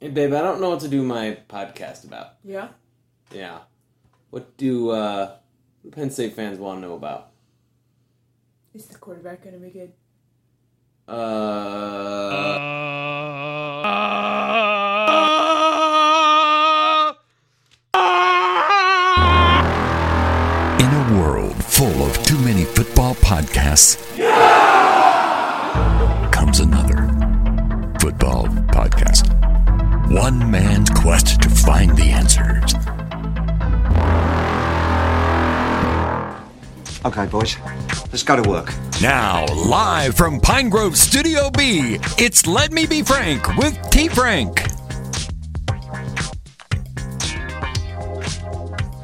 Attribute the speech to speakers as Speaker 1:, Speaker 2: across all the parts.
Speaker 1: Hey, babe, I don't know what to do my podcast about.
Speaker 2: Yeah.
Speaker 1: Yeah. What do uh, Penn State fans want to know about?
Speaker 2: Is the quarterback going to be good?
Speaker 1: Uh,
Speaker 3: In a world full of too many football podcasts, comes another One man's quest to find the answers.
Speaker 4: Okay, boys, let's go to work.
Speaker 3: Now, live from Pine Grove Studio B, it's Let Me Be Frank with T Frank.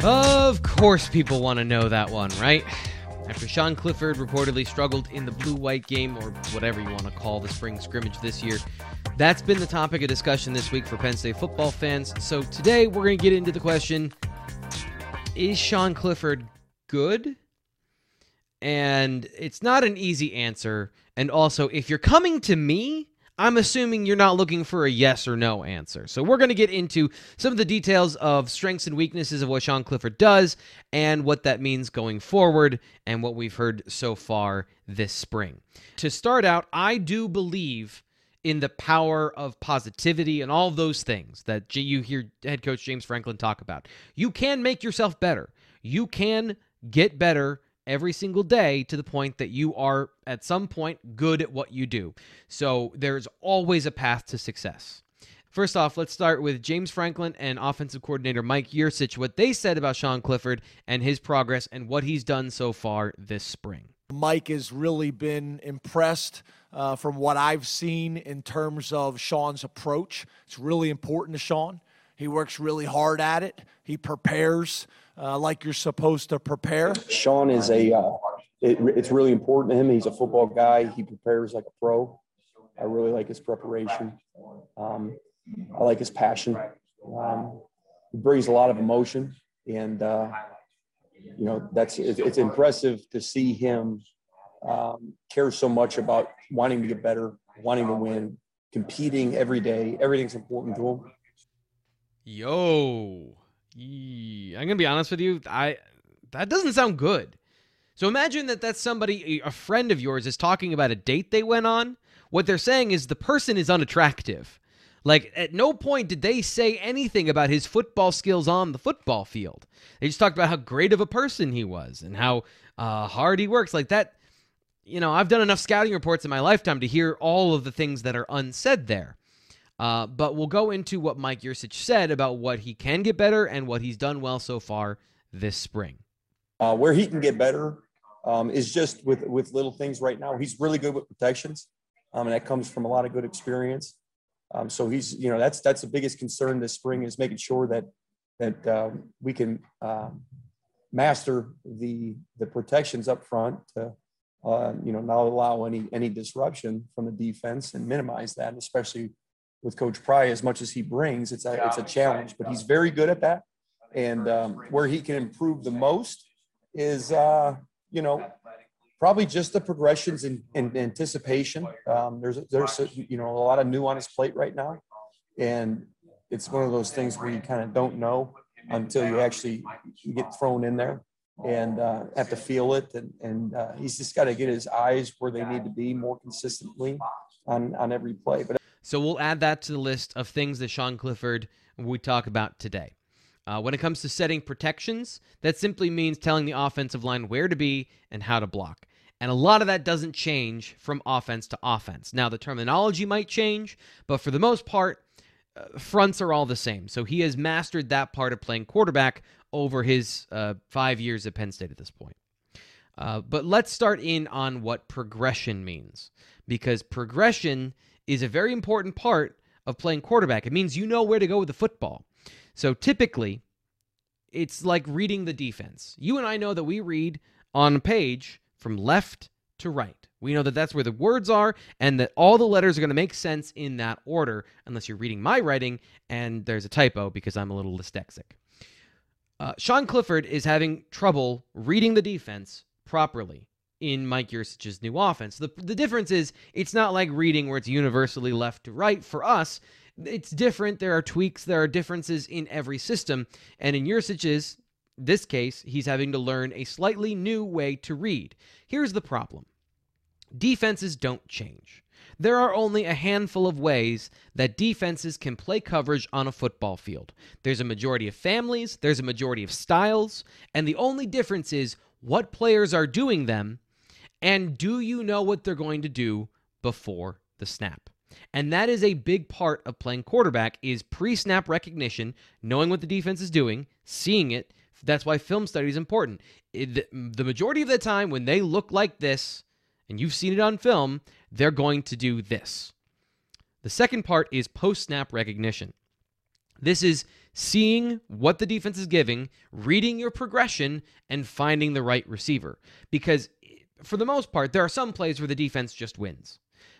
Speaker 5: Of course, people want to know that one, right? After Sean Clifford reportedly struggled in the blue white game, or whatever you want to call the spring scrimmage this year, that's been the topic of discussion this week for Penn State football fans. So today we're going to get into the question Is Sean Clifford good? And it's not an easy answer. And also, if you're coming to me, I'm assuming you're not looking for a yes or no answer. So we're going to get into some of the details of strengths and weaknesses of what Sean Clifford does and what that means going forward and what we've heard so far this spring. To start out, I do believe in the power of positivity and all those things that you hear head coach James Franklin talk about. You can make yourself better. You can get better every single day to the point that you are at some point good at what you do. So there's always a path to success. First off, let's start with James Franklin and offensive coordinator Mike Yurcich, what they said about Sean Clifford and his progress and what he's done so far this spring.
Speaker 6: Mike has really been impressed uh, from what I've seen in terms of Sean's approach. It's really important to Sean. He works really hard at it. He prepares uh, like you're supposed to prepare.
Speaker 7: Sean is a, uh, it, it's really important to him. He's a football guy. He prepares like a pro. I really like his preparation. Um, I like his passion. Um, he brings a lot of emotion, and uh, you know that's it, it's impressive to see him um, care so much about wanting to get better, wanting to win, competing every day. Everything's important to him.
Speaker 5: Yo, I'm gonna be honest with you. I that doesn't sound good. So imagine that that's somebody, a friend of yours, is talking about a date they went on. What they're saying is the person is unattractive. Like at no point did they say anything about his football skills on the football field. They just talked about how great of a person he was and how uh, hard he works. Like that, you know, I've done enough scouting reports in my lifetime to hear all of the things that are unsaid there. Uh, but we'll go into what Mike Yurcich said about what he can get better and what he's done well so far this spring.
Speaker 7: Uh, where he can get better um, is just with with little things right now. He's really good with protections, um, and that comes from a lot of good experience. Um, so he's you know that's that's the biggest concern this spring is making sure that that um, we can um, master the the protections up front to uh, you know not allow any any disruption from the defense and minimize that, especially with Coach Pry as much as he brings. It's a it's a challenge, but he's very good at that. And um, where he can improve the most is uh, you know probably just the progressions in, in anticipation. Um, there's there's a, you know a lot of new on his plate right now, and it's one of those things where you kind of don't know until you actually get thrown in there and uh, have to feel it. And, and uh, he's just got to get his eyes where they need to be more consistently on on every play. But
Speaker 5: So we'll add that to the list of things that Sean Clifford we talk about today. Uh, when it comes to setting protections, that simply means telling the offensive line where to be and how to block. And a lot of that doesn't change from offense to offense. Now, the terminology might change, but for the most part, uh, fronts are all the same. So he has mastered that part of playing quarterback over his uh, five years at Penn State at this point. Uh, but let's start in on what progression means, because progression is a very important part of playing quarterback. It means you know where to go with the football. So typically, it's like reading the defense. You and I know that we read on a page from left to right. We know that that's where the words are and that all the letters are going to make sense in that order, unless you're reading my writing and there's a typo because I'm a little dyslexic. Uh, Sean Clifford is having trouble reading the defense properly in Mike Yurcich's new offense. The, the difference is it's not like reading where it's universally left to right. For us, It's different. There are tweaks, there are differences in every system. And in Yurcich's this case, he's having to learn a slightly new way to read. Here's the problem defenses don't change. There are only a handful of ways that defenses can play coverage on a football field. There's a majority of families, there's a majority of styles, and the only difference is what players are doing them and do you know what they're going to do before the snap. And that is a big part of playing quarterback is pre-snap recognition, knowing what the defense is doing, seeing it. That's why film study is important. It, the majority of the time when they look like this, and you've seen it on film, they're going to do this. The second part is post-snap recognition. This is seeing what the defense is giving, reading your progression, and finding the right receiver. Because eh, for the most part, there are some plays where the defense just wins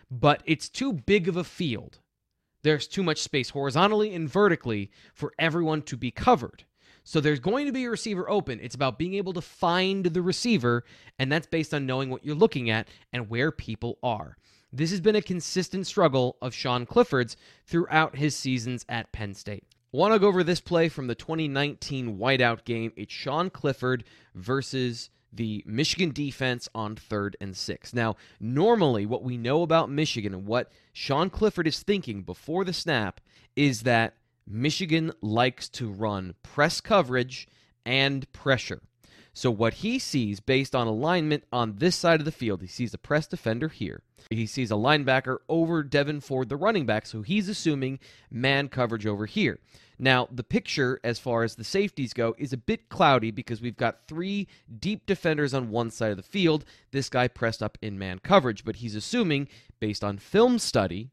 Speaker 5: but it's too big of a field. There's too much space horizontally and vertically for everyone to be covered. So there's going to be a receiver open. It's about being able to find the receiver, and that's based on knowing what you're looking at and where people are. This has been a consistent struggle of Sean Clifford's throughout his seasons at Penn State. Want to go over this play from the 2019 whiteout game? It's Sean Clifford versus the Michigan defense on third and six. Now, normally, what we know about Michigan and what Sean Clifford is thinking before the snap is that Michigan likes to run press coverage and pressure. So, what he sees based on alignment on this side of the field, he sees a press defender here. He sees a linebacker over Devyn Ford, the running back. So, he's assuming man coverage over here. Now, the picture, as far as the safeties go, is a bit cloudy because we've got three deep defenders on one side of the field. This guy pressed up in man coverage, but he's assuming, based on film study,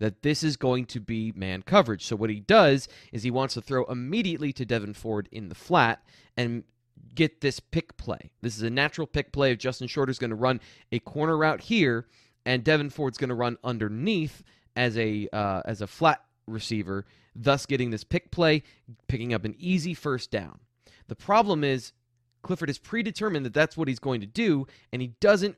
Speaker 5: that this is going to be man coverage. So, what he does is he wants to throw immediately to Devyn Ford in the flat and get this pick play. This is a natural pick play of Justin Shorter's going to run a corner route here, and Devyn Ford's going to run underneath as a uh, as a flat receiver thus getting this pick play, picking up an easy first down. The problem is Clifford is predetermined that that's what he's going to do, and he doesn't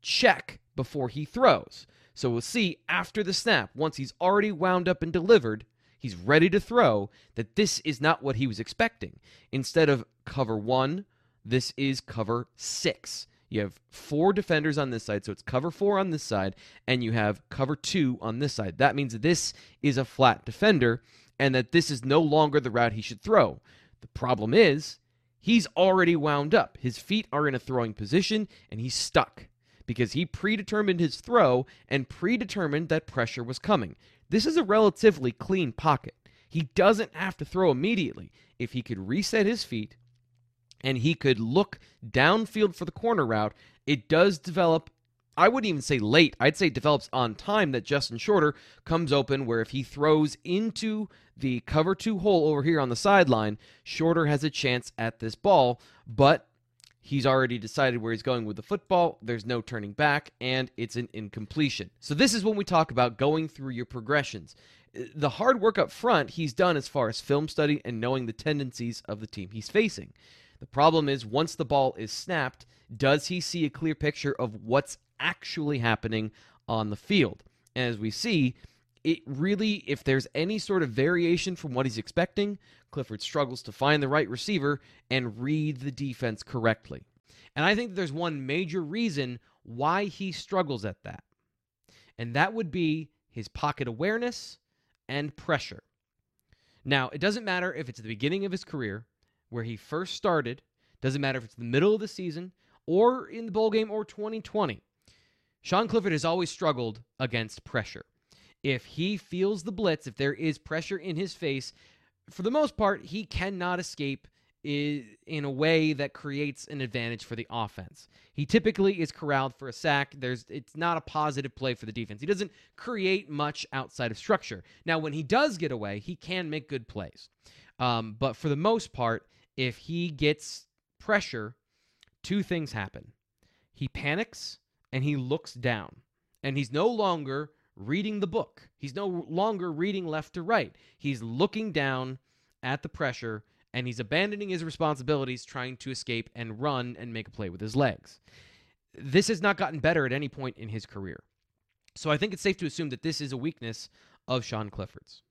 Speaker 5: check before he throws. So we'll see after the snap, once he's already wound up and delivered, he's ready to throw, that this is not what he was expecting. Instead of cover one, this is cover six. You have four defenders on this side, so it's cover four on this side, and you have cover two on this side. That means this is a flat defender, and that this is no longer the route he should throw. The problem is, he's already wound up. His feet are in a throwing position, and he's stuck because he predetermined his throw and predetermined that pressure was coming. This is a relatively clean pocket. He doesn't have to throw immediately. If he could reset his feet, and he could look downfield for the corner route, it does develop. I wouldn't even say late. I'd say develops on time that Justin Shorter comes open where if he throws into the cover two hole over here on the sideline, Shorter has a chance at this ball, but he's already decided where he's going with the football. There's no turning back, and it's an incompletion. So, this is when we talk about going through your progressions. Uh, the hard work up front he's done as far as film study and knowing the tendencies of the team he's facing. The problem is, once the ball is snapped, does he see a clear picture of what's actually happening on the field? And as we see, it really, if there's any sort of variation from what he's expecting, Clifford struggles to find the right receiver and read the defense correctly. And I think there's one major reason why he struggles at that. And that would be his pocket awareness and pressure. Now, it doesn't matter if it's the beginning of his career where he first started, doesn't matter if it's the middle of the season or in the bowl game or 2020. Sean Clifford has always struggled against pressure. If he feels the blitz, if there is pressure in his face, for the most part, he cannot escape in a way that creates an advantage for the offense. He typically is corralled for a sack. There's it's not a positive play for the defense. He doesn't create much outside of structure. Now, when he does get away, he can make good plays. Um, but for the most part, if he gets pressure, two things happen. He panics and he looks down. And he's no longer reading the book. He's no longer reading left to right. He's looking down at the pressure and he's abandoning his responsibilities trying to escape and run and make a play with his legs. This has not gotten better at any point in his career. So I think it's safe to assume that this is a weakness of Sean Clifford's.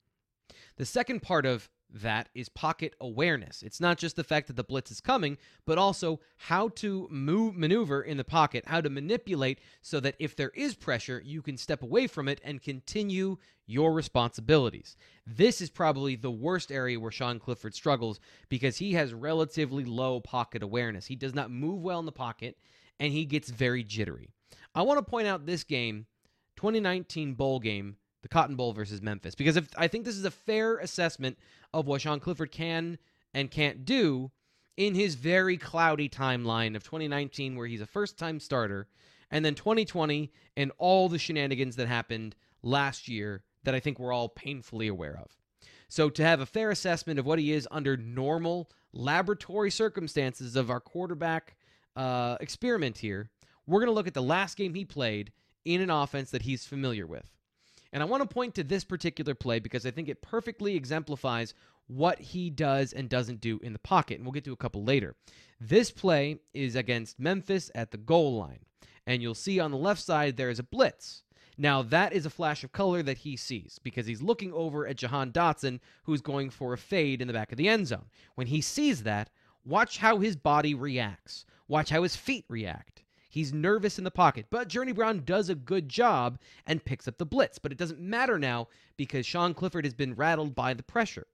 Speaker 5: The second part of that is pocket awareness. It's not just the fact that the blitz is coming, but also how to move maneuver in the pocket, how to manipulate so that if there is pressure, you can step away from it and continue your responsibilities. This is probably the worst area where Sean Clifford struggles because he has relatively low pocket awareness. He does not move well in the pocket and he gets very jittery. I want to point out this game, 2019 bowl game the Cotton Bowl versus Memphis. Because if I think this is a fair assessment of what Sean Clifford can and can't do in his very cloudy timeline of 2019, where he's a first time starter, and then 2020 and all the shenanigans that happened last year that I think we're all painfully aware of. So, to have a fair assessment of what he is under normal laboratory circumstances of our quarterback uh, experiment here, we're going to look at the last game he played in an offense that he's familiar with. And I want to point to this particular play because I think it perfectly exemplifies what he does and doesn't do in the pocket. And we'll get to a couple later. This play is against Memphis at the goal line. And you'll see on the left side there is a blitz. Now, that is a flash of color that he sees because he's looking over at Jahan Dotson, who's going for a fade in the back of the end zone. When he sees that, watch how his body reacts. Watch how his feet react. He's nervous in the pocket, but Journey Brown does a good job and picks up the blitz. But it doesn't matter now because Sean Clifford has been rattled by the pressure.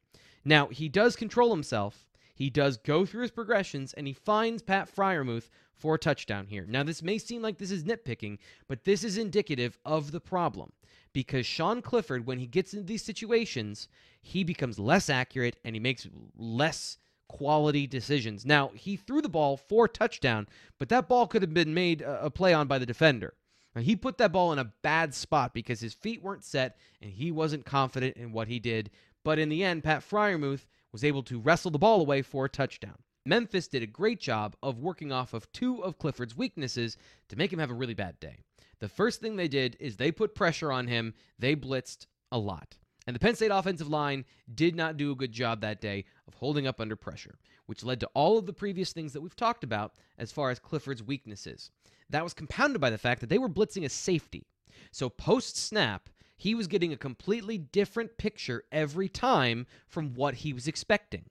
Speaker 5: Now, he does control himself. He does go through his progressions and he finds Pat Freiermuth for a touchdown here. Now, this may seem like this is nitpicking, but this is indicative of the problem because Sean Clifford, when he gets into these situations, he becomes less accurate and he makes less quality decisions. Now, he threw the ball for touchdown, but that ball could have been made a, play on by the defender. Now, he put that ball in a bad spot because his feet weren't set and he wasn't confident in what he did. But in the end, Pat Freiermuth was able to wrestle the ball away for a touchdown. Memphis did a great job of working off of two of Clifford's weaknesses to make him have a really bad day. The first thing they did is they put pressure on him, they blitzed a lot. And the Penn State offensive line did not do a good job that day of holding up under pressure, which led to all of the previous things that we've talked about as far as Clifford's weaknesses. That was compounded by the fact that they were blitzing a safety. So post snap, he was getting a completely different picture every time from what he was expecting.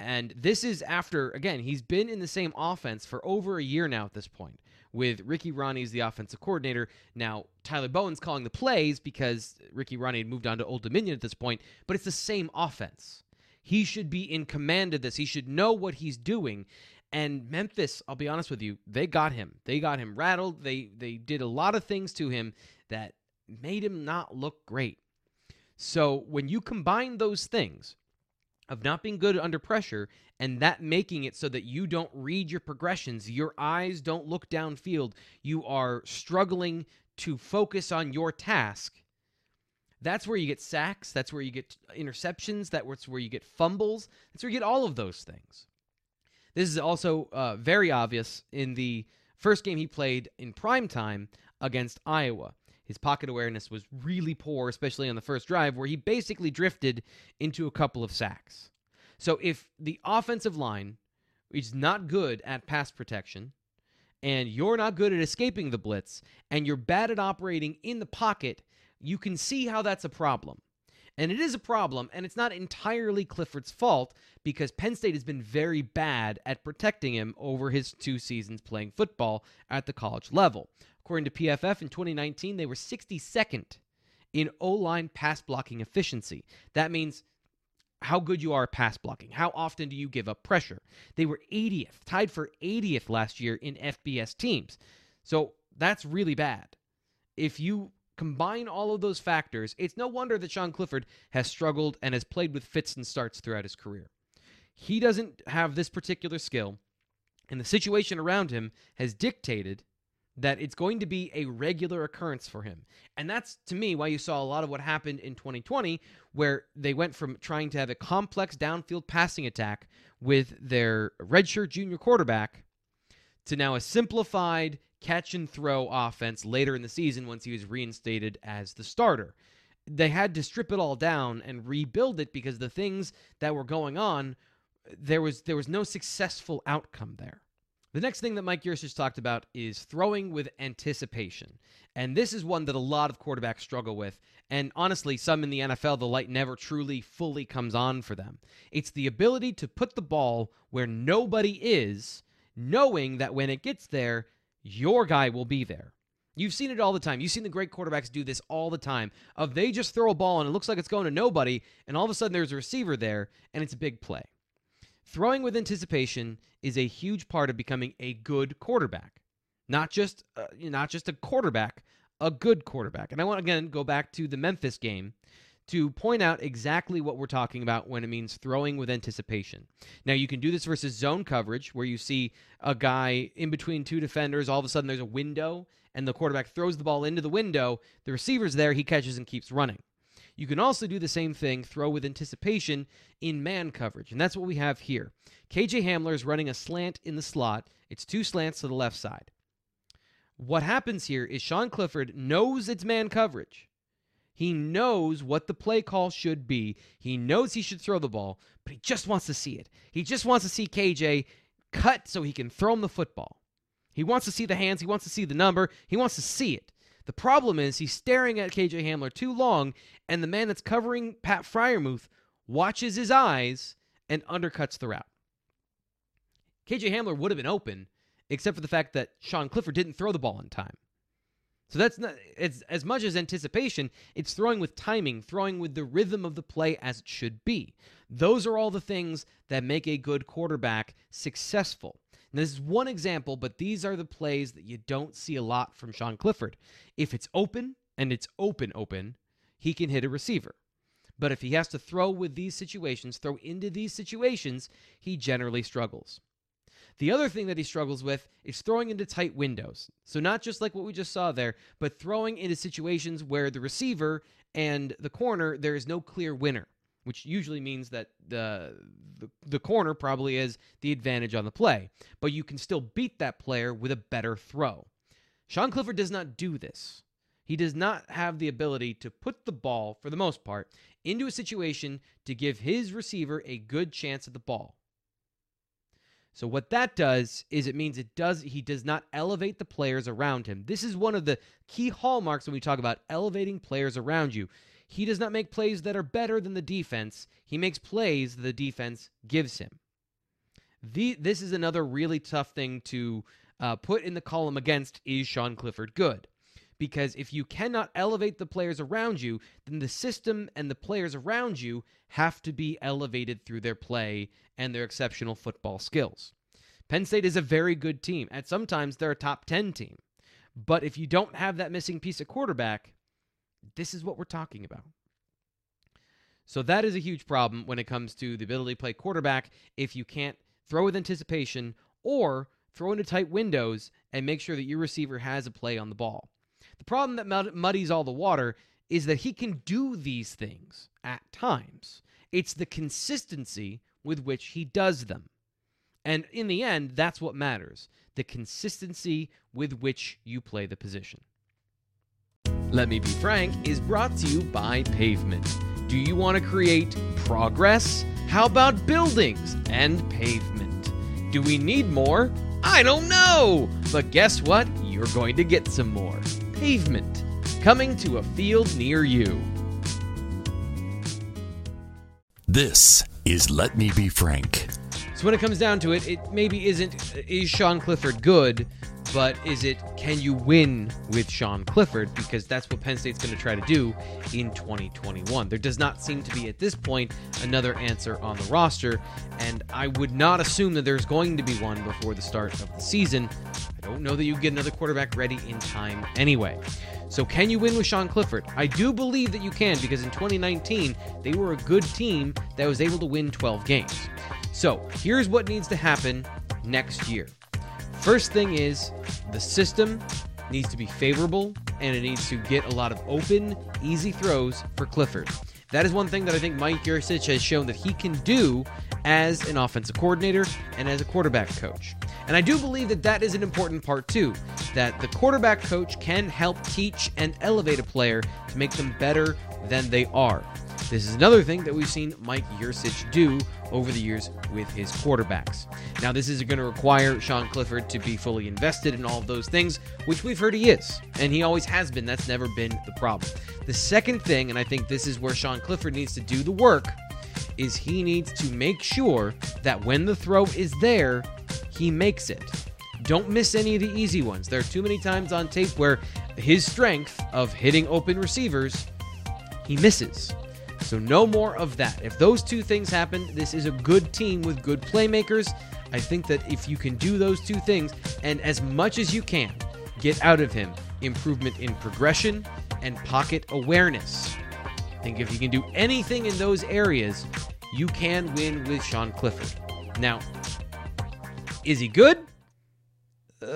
Speaker 5: And this is after, again, he's been in the same offense for over a year now at this point with Ricky Rahne as the offensive coordinator. Now, Tyler Bowen's calling the plays because Ricky Rahne had moved on to Old Dominion at this point, but it's the same offense. He should be in command of this. He should know what he's doing. And Memphis, I'll be honest with you, they got him. They got him rattled. They they did a lot of things to him that made him not look great. So when you combine those things, of not being good under pressure and that making it so that you don't read your progressions, your eyes don't look downfield, you are struggling to focus on your task. That's where you get sacks, that's where you get interceptions, that's where you get fumbles, that's where you get all of those things. This is also uh, very obvious in the first game he played in prime time against Iowa. His pocket awareness was really poor, especially on the first drive, where he basically drifted into a couple of sacks. So if the offensive line is not good at pass protection, and you're not good at escaping the blitz, and you're bad at operating in the pocket, you can see how that's a problem. And it is a problem, and it's not entirely Clifford's fault because Penn State has been very bad at protecting him over his two seasons playing football at the college level. According to PFF in 2019, they were 62nd in O line pass blocking efficiency. That means how good you are at pass blocking. How often do you give up pressure? They were 80th, tied for 80th last year in FBS teams. So that's really bad. If you combine all of those factors, it's no wonder that Sean Clifford has struggled and has played with fits and starts throughout his career. He doesn't have this particular skill, and the situation around him has dictated that it's going to be a regular occurrence for him. And that's, to me, why you saw a lot of what happened in 2020, where they went from trying to have a complex downfield passing attack with their redshirt junior quarterback to now a simplified catch and throw offense later in the season once he was reinstated as the starter. They had to strip it all down and rebuild it because the things that were going on, there was there was no successful outcome there. The next thing that Mike Yurcich talked about is throwing with anticipation. And this is one that a lot of quarterbacks struggle with. And honestly, some in the NFL, the light never truly fully comes on for them. It's the ability to put the ball where nobody is, knowing that when it gets there, your guy will be there. You've seen it all the time. You've seen the great quarterbacks do this all the time. Of they just throw a ball and it looks like it's going to nobody, and all of a sudden there's a receiver there, and it's a big play. Throwing with anticipation is a huge part of becoming a good quarterback. Not just uh, not just a quarterback, a good quarterback. And I want again go back to the Memphis game to point out exactly what we're talking about when it means throwing with anticipation. Now, you can do this versus zone coverage, where you see a guy in between two defenders, all of a sudden there's a window, and the quarterback throws the ball into the window. The receiver's there, he catches and keeps running. You can also do the same thing, throw with anticipation in man coverage, and that's what we have here. KJ Hamler is running a slant in the slot, it's two slants to the left side. What happens here is Sean Clifford knows it's man coverage. He knows what the play call should be. He knows he should throw the ball, but he just wants to see it. He just wants to see KJ cut so he can throw him the football. He wants to see the hands. He wants to see the number. He wants to see it. The problem is he's staring at KJ Hamler too long, and the man that's covering Pat Freiermuth watches his eyes and undercuts the route. KJ Hamler would have been open, except for the fact that Sean Clifford didn't throw the ball in time. So that's not it's as much as anticipation, it's throwing with timing, throwing with the rhythm of the play as it should be. Those are all the things that make a good quarterback successful. And this is one example, but these are the plays that you don't see a lot from Sean Clifford. If it's open and it's open open, he can hit a receiver. But if he has to throw with these situations, throw into these situations, he generally struggles. The other thing that he struggles with is throwing into tight windows. So, not just like what we just saw there, but throwing into situations where the receiver and the corner, there is no clear winner, which usually means that the, the, the corner probably has the advantage on the play. But you can still beat that player with a better throw. Sean Clifford does not do this. He does not have the ability to put the ball, for the most part, into a situation to give his receiver a good chance at the ball. So what that does is it means it does he does not elevate the players around him. This is one of the key hallmarks when we talk about elevating players around you. He does not make plays that are better than the defense. He makes plays the defense gives him. The, this is another really tough thing to uh, put in the column against is Sean Clifford good? Because if you cannot elevate the players around you, then the system and the players around you have to be elevated through their play and their exceptional football skills. Penn State is a very good team. At sometimes they're a top 10 team. But if you don't have that missing piece of quarterback, this is what we're talking about. So that is a huge problem when it comes to the ability to play quarterback if you can't throw with anticipation or throw into tight windows and make sure that your receiver has a play on the ball. The problem that muddies all the water is that he can do these things at times. It's the consistency with which he does them. And in the end, that's what matters the consistency with which you play the position. Let Me Be Frank is brought to you by Pavement. Do you want to create progress? How about buildings and pavement? Do we need more? I don't know! But guess what? You're going to get some more. Pavement, coming to a field near you.
Speaker 3: This is Let Me Be Frank.
Speaker 5: So when it comes down to it, it maybe isn't is Sean Clifford good, but is it can you win with Sean Clifford? Because that's what Penn State's going to try to do in 2021. There does not seem to be at this point another answer on the roster, and I would not assume that there's going to be one before the start of the season. I don't know that you get another quarterback ready in time anyway. So, can you win with Sean Clifford? I do believe that you can because in 2019, they were a good team that was able to win 12 games. So, here's what needs to happen next year. First thing is the system needs to be favorable and it needs to get a lot of open, easy throws for Clifford. That is one thing that I think Mike Yurcich has shown that he can do as an offensive coordinator and as a quarterback coach. And I do believe that that is an important part too, that the quarterback coach can help teach and elevate a player to make them better than they are. This is another thing that we've seen Mike Yurcich do over the years with his quarterbacks. Now, this is going to require Sean Clifford to be fully invested in all of those things, which we've heard he is, and he always has been. That's never been the problem. The second thing, and I think this is where Sean Clifford needs to do the work, is he needs to make sure that when the throw is there, he makes it. Don't miss any of the easy ones. There are too many times on tape where his strength of hitting open receivers, he misses. So no more of that. If those two things happen, this is a good team with good playmakers. I think that if you can do those two things, and as much as you can, get out of him improvement in progression and pocket awareness. I think if you can do anything in those areas, you can win with Sean Clifford. Now, is he good? Uh,